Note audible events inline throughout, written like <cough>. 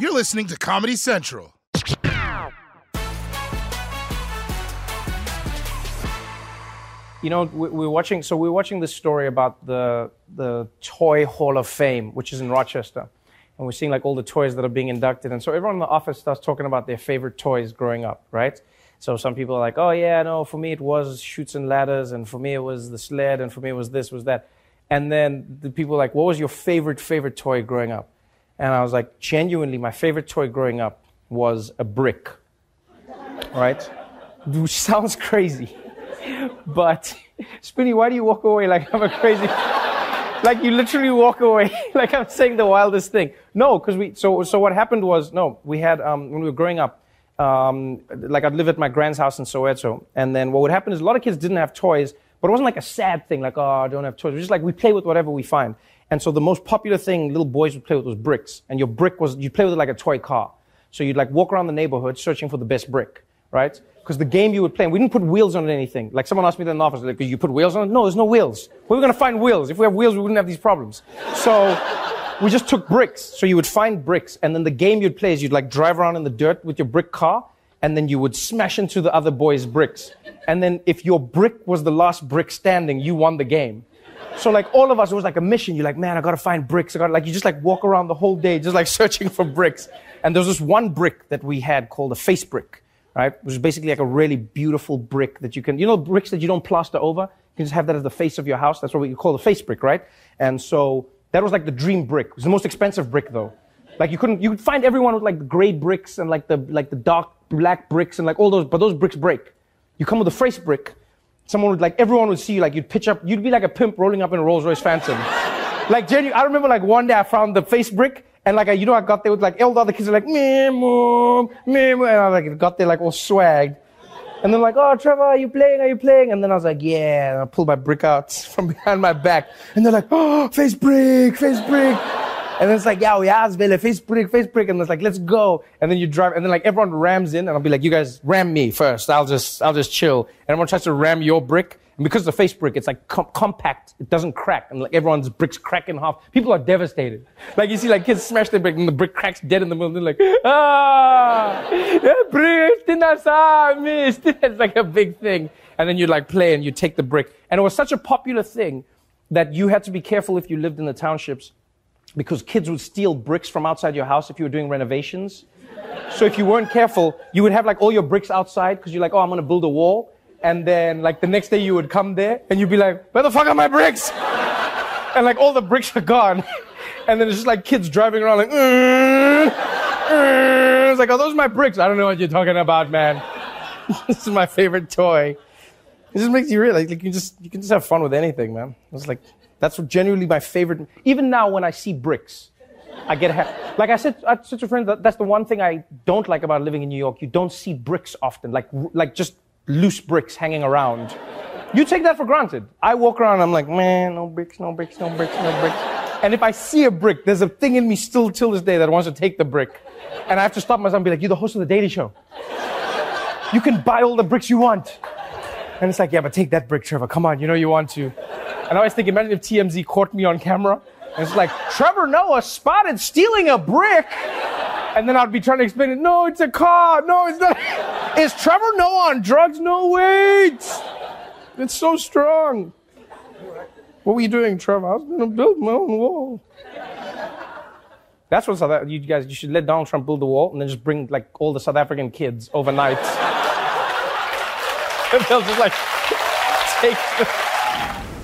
You're listening to Comedy Central. You know, we- we're watching. So we're watching this story about the the Toy Hall of Fame, which is in Rochester, and we're seeing like all the toys that are being inducted. And so everyone in the office starts talking about their favorite toys growing up, right? So some people are like, "Oh yeah, no, for me it was Chutes and Ladders, and for me it was the sled, and for me it was this, was that." And then the people are like, "What was your favorite favorite toy growing up?" And I was like, genuinely, my favorite toy growing up was a brick, right? Which sounds crazy. But Spinny, why do you walk away like I'm a crazy? <laughs> like you literally walk away <laughs> like I'm saying the wildest thing. No, because we. So so what happened was no, we had um, when we were growing up. Um, like I'd live at my grand's house in Soweto, and then what would happen is a lot of kids didn't have toys, but it wasn't like a sad thing, like oh I don't have toys. It was just like we play with whatever we find. And so the most popular thing little boys would play with was bricks, and your brick was you'd play with it like a toy car. So you'd like walk around the neighborhood searching for the best brick, right? Because the game you would play, we didn't put wheels on anything. Like someone asked me that in the office, like, you put wheels on it? No, there's no wheels. Where are we going to find wheels? If we have wheels, we wouldn't have these problems. So we just took bricks. So you would find bricks, and then the game you'd play is you'd like drive around in the dirt with your brick car, and then you would smash into the other boys' bricks. And then if your brick was the last brick standing, you won the game. So like all of us, it was like a mission. You're like, man, I gotta find bricks. I gotta like you just like walk around the whole day just like <laughs> searching for bricks. And there was this one brick that we had called a face brick, right? Which is basically like a really beautiful brick that you can, you know, bricks that you don't plaster over. You can just have that as the face of your house. That's what we call the face brick, right? And so that was like the dream brick. It was the most expensive brick though. Like you couldn't, you could find everyone with like gray bricks and like the like the dark black bricks and like all those, but those bricks break. You come with a face brick, someone would like everyone would see you like you'd pitch up you'd be like a pimp rolling up in a Rolls Royce Phantom. <laughs> like genuinely, I remember like one day I found the face brick and like I, you know I got there with like all the other kids are like me mom me mom," and I like got there like all swagged. And then like, oh Trevor, are you playing? Are you playing? And then I was like, yeah. And I pulled my brick out <laughs> from behind my back. And they're like, oh, face brick, face brick. And then it's like, yeah, we yeah, Vele, face brick, face brick. And it's like, let's go. And then you drive, and then like everyone rams in, and I'll be like, you guys ram me first. I'll just, I'll just chill. And everyone tries to ram your brick. And because the face brick, it's like com- compact. It doesn't crack. And like everyone's bricks crack in half. People are devastated. Like you see like kids smash their brick and the brick cracks dead in the middle. They're like, ah, <laughs> brick. <laughs> It's like a big thing. And then you like play and you take the brick. And it was such a popular thing that you had to be careful if you lived in the townships because kids would steal bricks from outside your house if you were doing renovations. So if you weren't careful, you would have like all your bricks outside because you're like, oh, I'm gonna build a wall. And then like the next day you would come there and you'd be like, where the fuck are my bricks? <laughs> And like all the bricks are gone. <laughs> And then it's just like kids driving around like, "Mm, mm." it's like, are those my bricks? I don't know what you're talking about, man. <laughs> this is my favorite toy. It just makes you realize like you just you can just have fun with anything, man. It's like that's genuinely my favorite. Even now when I see bricks, I get ha- like I said I said to friends that that's the one thing I don't like about living in New York. You don't see bricks often, like like just loose bricks hanging around. You take that for granted. I walk around, I'm like, man, no bricks, no bricks, no bricks, no bricks. And if I see a brick, there's a thing in me still till this day that wants to take the brick. And I have to stop myself and be like, you're the host of the Daily Show. You can buy all the bricks you want. And it's like, yeah, but take that brick, Trevor. Come on, you know you want to. And I always think, imagine if TMZ caught me on camera. And it's like, Trevor Noah spotted stealing a brick. And then I'd be trying to explain it. No, it's a car. No, it's not. <laughs> Is Trevor Noah on drugs? No, wait. It's so strong. What were you doing, Trevor? I was going to build my own wall. That's what South you guys you should let Donald Trump build the wall and then just bring like all the South African kids overnight. and <laughs> they'll just like <laughs> take.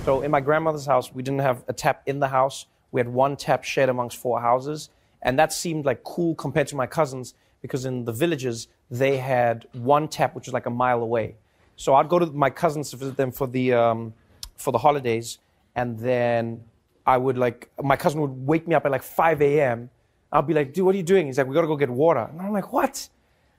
So in my grandmother's house, we didn't have a tap in the house. We had one tap shared amongst four houses, and that seemed like cool compared to my cousins because in the villages they had one tap which was like a mile away. So I'd go to my cousins to visit them for the um, for the holidays, and then I would like my cousin would wake me up at like 5 a.m. I'll be like, dude, what are you doing? He's like, we gotta go get water. And I'm like, what?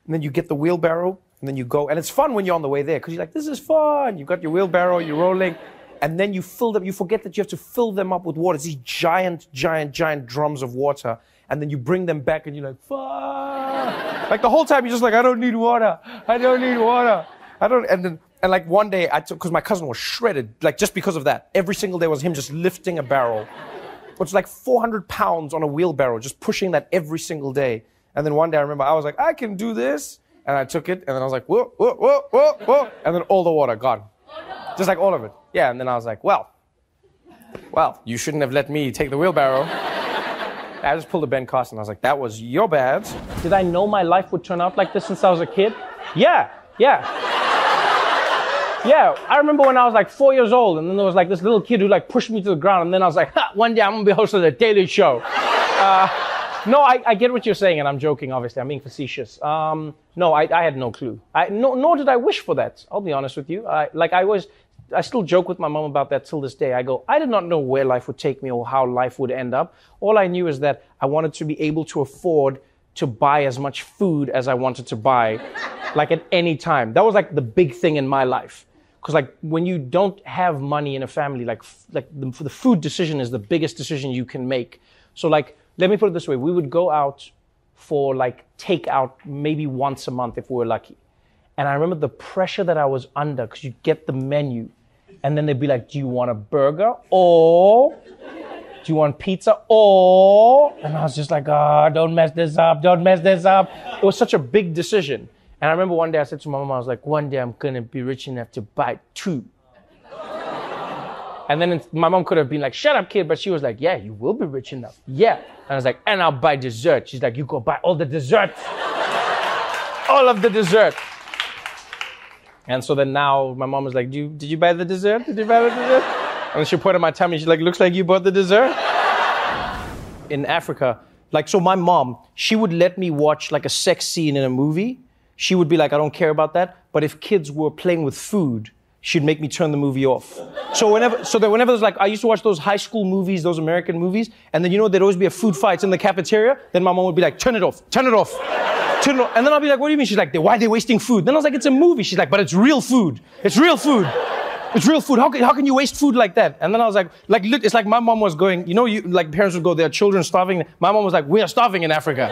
And then you get the wheelbarrow, and then you go, and it's fun when you're on the way there because you're like, this is fun. You've got your wheelbarrow, you're rolling, and then you fill them. You forget that you have to fill them up with water. It's these giant, giant, giant drums of water, and then you bring them back, and you're like, fuck. like the whole time you're just like, I don't need water. I don't need water. I don't. And then and like one day I took because my cousin was shredded, like just because of that. Every single day was him just lifting a barrel is like 400 pounds on a wheelbarrow, just pushing that every single day. And then one day I remember I was like, I can do this. And I took it, and then I was like, whoa, whoa, whoa, whoa, whoa. And then all the water gone. Just like all of it. Yeah, and then I was like, well, well, you shouldn't have let me take the wheelbarrow. I just pulled a Ben Carson. I was like, that was your bad. Did I know my life would turn out like this since I was a kid? Yeah, yeah. Yeah, I remember when I was like four years old, and then there was like this little kid who like pushed me to the ground, and then I was like, one day I'm gonna be hosting the Daily Show. Uh, no, I, I, get what you're saying, and I'm joking, obviously. I'm being facetious. Um, no, I, I, had no clue. I, no, nor did I wish for that. I'll be honest with you. I, like I was, I still joke with my mom about that till this day. I go, I did not know where life would take me or how life would end up. All I knew is that I wanted to be able to afford to buy as much food as I wanted to buy, <laughs> like at any time. That was like the big thing in my life because like when you don't have money in a family like like the, the food decision is the biggest decision you can make so like let me put it this way we would go out for like takeout maybe once a month if we were lucky and i remember the pressure that i was under because you get the menu and then they'd be like do you want a burger or do you want pizza or and i was just like oh, don't mess this up don't mess this up it was such a big decision and I remember one day I said to my mom, I was like, one day I'm gonna be rich enough to buy two. and then my mom could have been like, shut up, kid. But she was like, yeah, you will be rich enough. Yeah. And I was like, and I'll buy dessert. She's like, you go buy all the desserts. all of the dessert. And so then now my mom was like, you, did you buy the dessert? Did you buy the dessert? And she it on my tummy. She's like, looks like you bought the dessert. In Africa, like, so my mom, she would let me watch like a sex scene in a movie she would be like, I don't care about that. But if kids were playing with food, she'd make me turn the movie off. So whenever, so that whenever there's like, I used to watch those high school movies, those American movies, and then you know there'd always be a food fight in the cafeteria. Then my mom would be like, turn it off, turn it off, turn it off. And then I'll be like, what do you mean? She's like, why are they wasting food? Then I was like, it's a movie. She's like, but it's real food. It's real food. It's real food. How can, how can you waste food like that? And then I was like, like look, it's like my mom was going, you know, you like parents would go, their children starving. My mom was like, we are starving in Africa.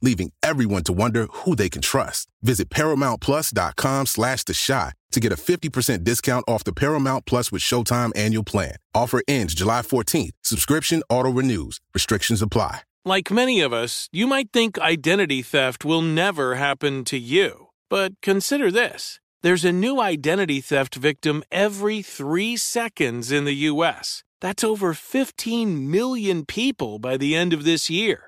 leaving everyone to wonder who they can trust. Visit ParamountPlus.com slash The Chi to get a 50% discount off the Paramount Plus with Showtime annual plan. Offer ends July 14th. Subscription auto-renews. Restrictions apply. Like many of us, you might think identity theft will never happen to you. But consider this. There's a new identity theft victim every three seconds in the U.S. That's over 15 million people by the end of this year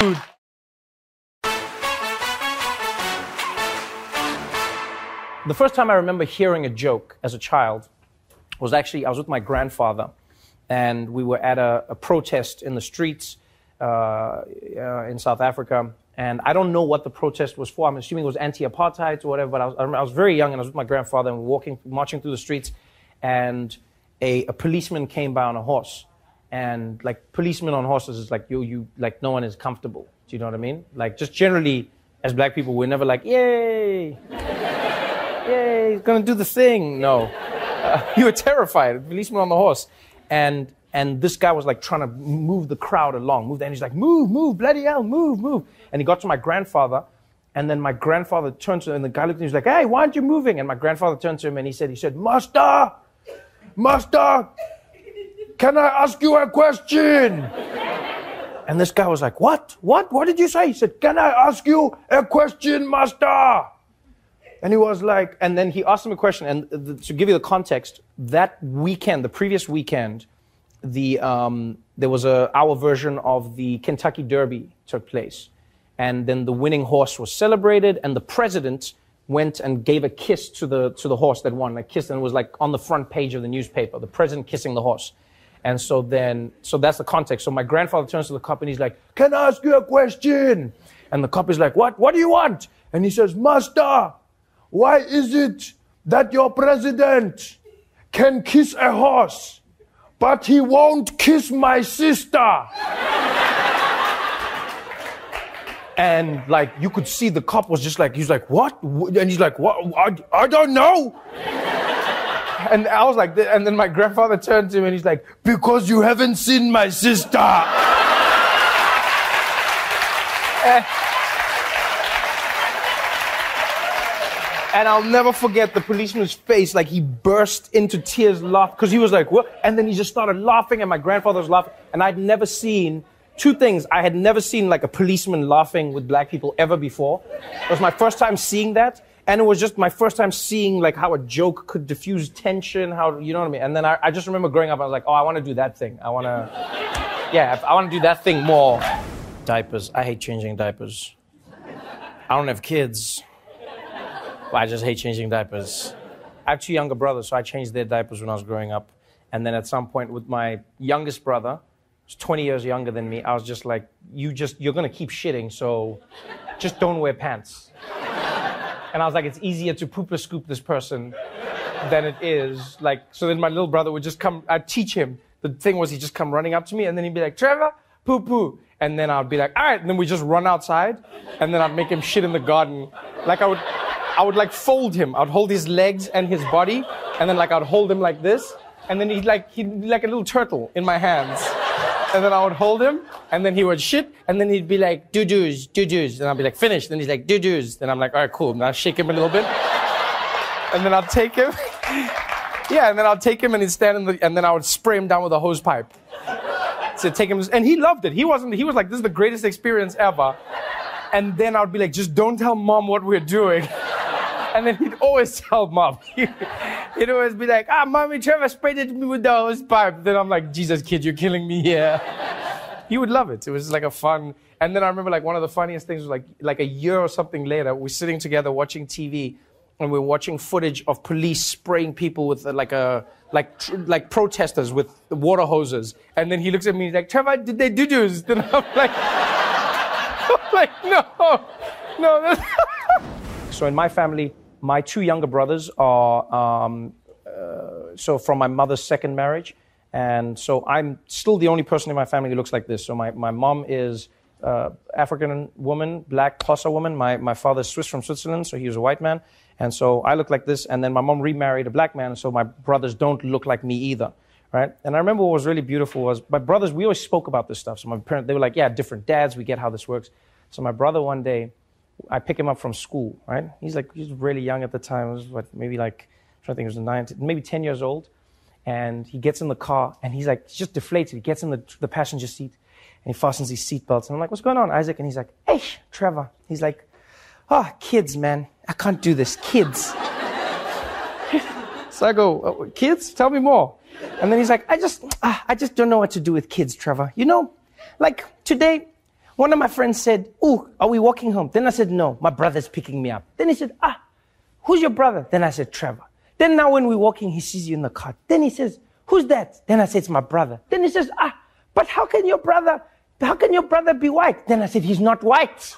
The first time I remember hearing a joke as a child was actually, I was with my grandfather, and we were at a, a protest in the streets uh, uh, in South Africa. And I don't know what the protest was for. I'm assuming it was anti apartheid or whatever, but I was, I, I was, very young and I was with my grandfather and we were walking, marching through the streets, and a, a policeman came by on a horse. And like policemen on horses is like you, you, like no one is comfortable. Do you know what I mean? Like just generally, as black people, we're never like, yay <laughs> yay, he's gonna do the thing. No. <laughs> Uh, you were terrified, policeman on the horse. And and this guy was like trying to move the crowd along, move, and he's like, move, move, bloody hell, move, move. And he got to my grandfather, and then my grandfather turned to him, and the guy looked at him, he's like, hey, why aren't you moving? And my grandfather turned to him and he said, he said, Master, Master, can I ask you a question? And this guy was like, what? What? What did you say? He said, can I ask you a question, Master? And he was like, and then he asked him a question. And the, to give you the context, that weekend, the previous weekend, the um, there was a our version of the Kentucky Derby took place, and then the winning horse was celebrated, and the president went and gave a kiss to the to the horse that won. A kiss, and it was like on the front page of the newspaper. The president kissing the horse. And so then, so that's the context. So my grandfather turns to the cop and he's like, "Can I ask you a question?" And the cop is like, "What? What do you want?" And he says, "Master, why is it that your president can kiss a horse, but he won't kiss my sister? and like you could see the cop was just like he's like what and he's like what i, I don't know and i was like and then my grandfather turned to him and he's like because you haven't seen my sister and, And I'll never forget the policeman's face, like he burst into tears, laugh, because he was like, what? And then he just started laughing, and my grandfather was laughing. And I'd never seen two things. I had never seen like a policeman laughing with black people ever before. It was my first time seeing that. And it was just my first time seeing like how a joke could diffuse tension, how, you know what I mean? And then I, I just remember growing up, I was like, oh, I want to do that thing. I want to, yeah, I want to do that thing more. Diapers. I hate changing diapers. I don't have kids. I just hate changing diapers. I have two younger brothers, so I changed their diapers when I was growing up. And then at some point with my youngest brother, who's 20 years younger than me, I was just like, you just, you're gonna keep shitting, so just don't wear pants. And I was like, it's easier to poop or scoop this person than it is. Like, so then my little brother would just come, I'd teach him. The thing was, he'd just come running up to me, and then he'd be like, Trevor, poo poo. And then I'd be like, all right. And then we just run outside, and then I'd make him shit in the garden. Like I would, I would like fold him. I'd hold his legs and his body, and then like I'd hold him like this, and then he'd like he'd be like a little turtle in my hands. And then I would hold him, and then he would shit, and then he'd be like, doo doos, doo doos. And I'd be like, finished. Then he's like, doo doos. Then I'm like, all right, cool. I'll shake him a little bit. And then I'll take him. <laughs> yeah, and then I'll take him and he'd stand in the, and then I would spray him down with a hose pipe. To take him, and he loved it. He wasn't, he was like, this is the greatest experience ever. And then I'd be like, just don't tell mom what we're doing. <laughs> And then he'd always tell mom. <laughs> he'd always be like, ah, mommy, Trevor sprayed it me with the hose pipe. Then I'm like, Jesus, kid, you're killing me here. he would love it. It was like a fun. And then I remember like one of the funniest things was like like a year or something later, we're sitting together watching TV, and we're watching footage of police spraying people with uh, like a like tr- like protesters with water hoses. And then he looks at me, he's like, Trevor, did they do this? <laughs> Then I'm like, <laughs> I'm like, no, no. <laughs> so in my family, my two younger brothers are um, uh, so from my mother's second marriage, and so I'm still the only person in my family who looks like this. So my, my mom is uh, African woman, black Xhosa woman. My my father is Swiss from Switzerland, so he was a white man, and so I look like this. And then my mom remarried a black man, so my brothers don't look like me either. Right? And I remember what was really beautiful was my brothers. We always spoke about this stuff. So my parents, they were like, "Yeah, different dads. We get how this works." So my brother one day I pick him up from school, right? He's like, he's really young at the time. It was what, maybe like, I'm trying to think, it was nine, maybe 10 years old. And he gets in the car and he's like, just deflated. He gets in the, the passenger seat and he fastens his seatbelt. And I'm like, what's going on, Isaac? And he's like, hey, Trevor. He's like, oh, kids, man. I can't do this. Kids. <laughs> so I go, oh, kids? Tell me more. And then he's like, I just, ah, I just don't know what to do with kids, Trevor. You know, like today, one of my friends said, "Oh, are we walking home?" Then I said, "No, my brother's picking me up." Then he said, "Ah, who's your brother?" Then I said, "Trevor." Then now when we're walking, he sees you in the car. Then he says, "Who's that?" Then I said, "It's my brother." Then he says, "Ah, but how can your brother? How can your brother be white?" Then I said, "He's not white.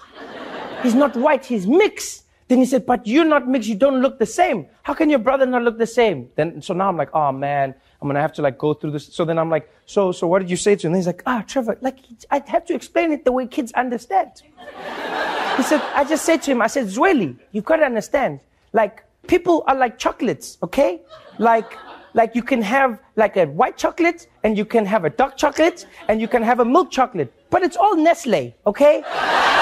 He's not white. He's mixed." Then he said, "But you're not mixed. You don't look the same. How can your brother not look the same?" Then so now I'm like, "Oh man." I'm gonna have to like go through this. So then I'm like, so so what did you say to him? And he's like, ah, Trevor, like I have to explain it the way kids understand. <laughs> he said, I just said to him, I said, Zweli, you've got to understand. Like people are like chocolates, okay? Like like you can have like a white chocolate and you can have a dark chocolate and you can have a milk chocolate, but it's all Nestle, okay? <laughs>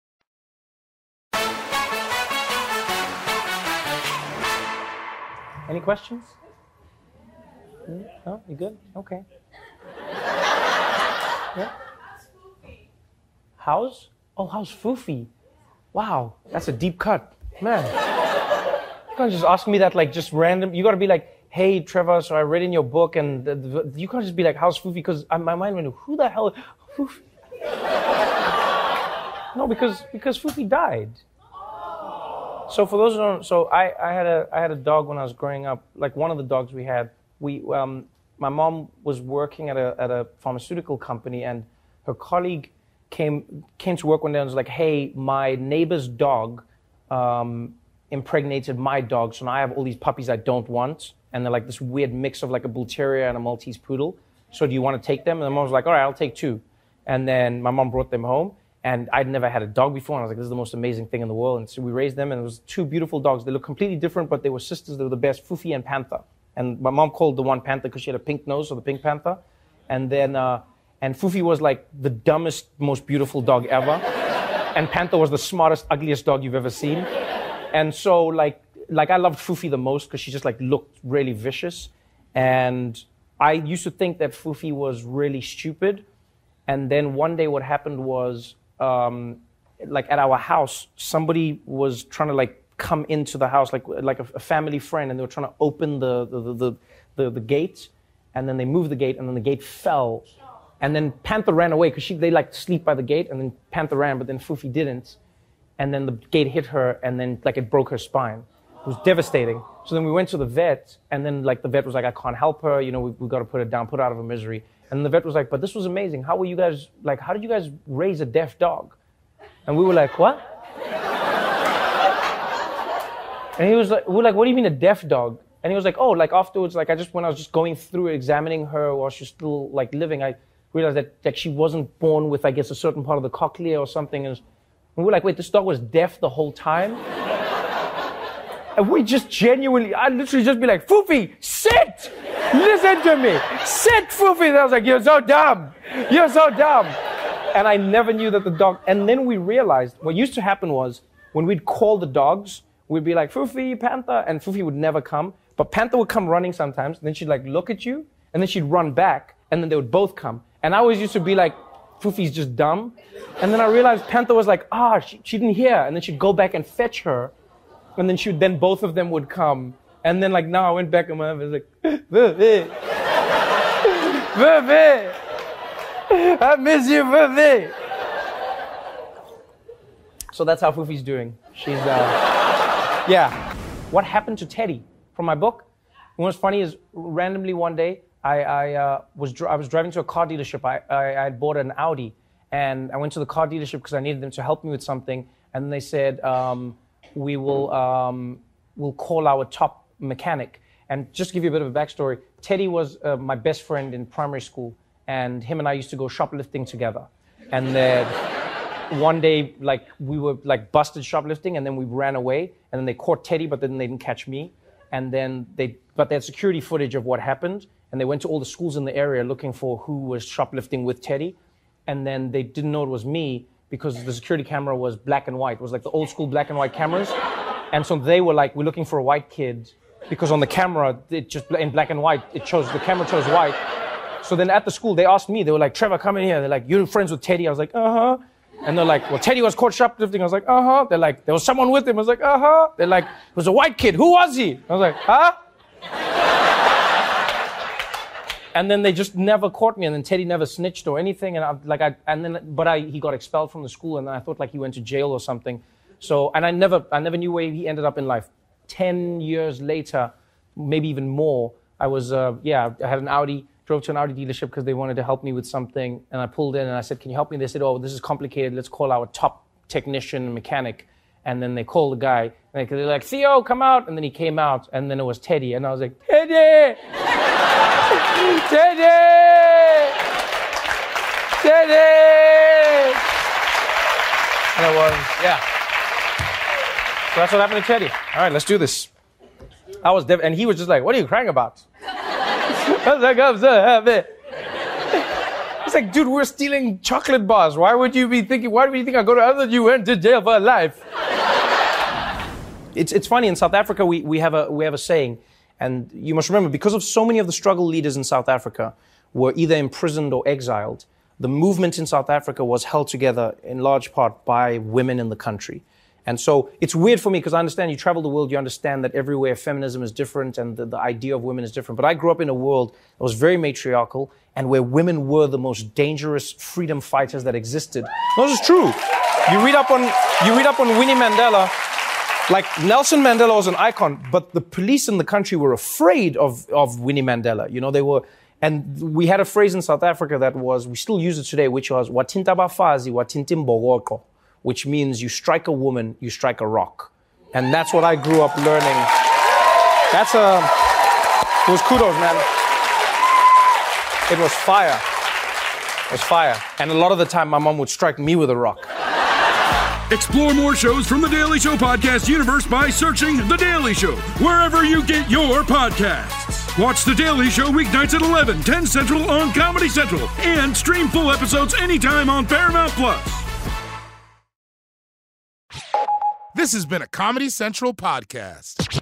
Any questions? No, you good? Okay. Yeah. How's? Oh, how's Fufi? Wow, that's a deep cut, man. You can't just ask me that like just random. You got to be like, hey, Trevor. So I read in your book, and the, the, you can't just be like, how's Fufi? Because my mind went, who the hell? Fufi? <laughs> no, because because Fufi died. So for those who don't, so I, I had a I had a dog when I was growing up. Like one of the dogs we had, we um, my mom was working at a at a pharmaceutical company, and her colleague came came to work one day and was like, "Hey, my neighbor's dog um, impregnated my dog, so now I have all these puppies I don't want, and they're like this weird mix of like a bull terrier and a Maltese poodle. So do you want to take them?" And the mom was like, "All right, I'll take two. And then my mom brought them home, and I'd never had a dog before. And I was like, this is the most amazing thing in the world. And so we raised them, and it was two beautiful dogs. They looked completely different, but they were sisters. They were the best, Fufi and Panther. And my mom called the one Panther because she had a pink nose, so the pink Panther. And then, uh, and Fufi was like the dumbest, most beautiful dog ever. <laughs> and Panther was the smartest, ugliest dog you've ever seen. And so, like, like I loved Fufi the most because she just like looked really vicious. And I used to think that Fufi was really stupid. And then one day, what happened was um, like at our house, somebody was trying to like come into the house, like like a, a family friend, and they were trying to open the the, the the, the gate, and then they moved the gate, and then the gate fell, and then Panther ran away because they like sleep by the gate, and then Panther ran, but then Fufi didn't, and then the gate hit her, and then like it broke her spine. It was devastating. So then we went to the vet, and then like the vet was like, I can't help her, you know, we, we got to put her down, put her out of her misery. And the vet was like, but this was amazing. How were you guys, like, how did you guys raise a deaf dog? And we were like, what? and he was like, we were like, what do you mean a deaf dog? And he was like, oh, like afterwards, like I just, when I was just going through examining her while she's still like living, I realized that like she wasn't born with, I guess, a certain part of the cochlea or something. And we were like, wait, this dog was deaf the whole time? And we just genuinely, I'd literally just be like, Fufi, sit! Listen to me. Sit, Fufi. And I was like, you're so dumb. You're so dumb. And I never knew that the dog, and then we realized what used to happen was when we'd call the dogs, we'd be like, Fufi, Panther, and Fufi would never come. But Panther would come running sometimes, then she'd like look at you, and then she'd run back, and then they would both come. And I always used to be like, Fufi's just dumb. And then I realized Panther was like, ah, she, she didn't hear. And then she'd go back and fetch her. And then she would, then both of them would come. And then like now I went back and my was like, <laughs> Vivi, Vivi, <laughs> <laughs> I miss you, Vivi. So that's how Fufi's doing. She's, uh, yeah. What happened to Teddy from my book? what's funny is randomly one day I, I uh, was dri- I was driving to a car dealership. I, I I had bought an Audi, and I went to the car dealership because I needed them to help me with something. And they said um, we will um, we'll call our top mechanic. And just to give you a bit of a backstory, Teddy was uh, my best friend in primary school, and him and I used to go shoplifting together. And then one day, like we were like busted shoplifting, and then we ran away, and then they caught Teddy, but then they didn't catch me. And then they, but they had security footage of what happened, and they went to all the schools in the area looking for who was shoplifting with Teddy, and then they didn't know it was me because the security camera was black and white. It was like the old school black and white cameras, and so they were like, "We're looking for a white kid," because on the camera it just in black and white it chose the camera chose white. So then at the school they asked me, they were like, "Trevor, come in here." They're like, "You're friends with Teddy?" I was like, "Uh huh." And they're like, well, Teddy was caught shoplifting. I was like, uh huh. They're like, there was someone with him. I was like, uh huh. They're like, it was a white kid. Who was he? I was like, huh? And then they just never caught me. And then Teddy never snitched or anything. And I, like, I, and then, but I, he got expelled from the school. And I thought like he went to jail or something. So, and I never, I never knew where he ended up in life. Ten years later, maybe even more, I was, uh, yeah, I had an Audi drove to an Audi dealership because they wanted to help me with something. And I pulled in and I said, Can you help me? They said, Oh, this is complicated. Let's call our top technician mechanic. And then they called the guy. And they're like, Theo, come out. And then he came out. And then it was Teddy. And I was like, Teddy! <laughs> Teddy! Teddy! And it was, yeah. So that's what happened to Teddy. All right, let's do this. I was, dev- and he was just like, What are you crying about? <laughs> I was like, I'm so happy. It's like, dude, we're stealing chocolate bars. Why would you be thinking, why do you think I go to other you went to jail for life? it's, it's funny, in South Africa, we, we, have a, we have a saying, and you must remember, because of so many of the struggle leaders in South Africa were either imprisoned or exiled, the movement in South Africa was held together in large part by women in the country. And so it's weird for me because I understand you travel the world, you understand that everywhere feminism is different and the, the, idea of women is different. But I grew up in a world that was very matriarchal and where women were the most dangerous freedom fighters that existed. No, this is true. You read up on you read up on Winnie Mandela. Like Nelson Mandela was an icon, but the police in the country were afraid of, of Winnie Mandela. You know, they were and we had a phrase in South Africa that was, we still use it today, which was Watinta bafazi, watinta mbokotlo which means you strike a woman, you strike a rock. And that's what I grew up learning. That's a, it was kudos, man. It was fire. It was fire. And a lot of the time, my mom would strike me with a rock. Explore more shows from the Daily Show podcast universe by searching The Daily Show wherever you get your podcasts. Watch The Daily Show weeknights at 11, 10 Central on Comedy Central, and stream full episodes anytime on Paramount Plus. This has been a Comedy Central podcast.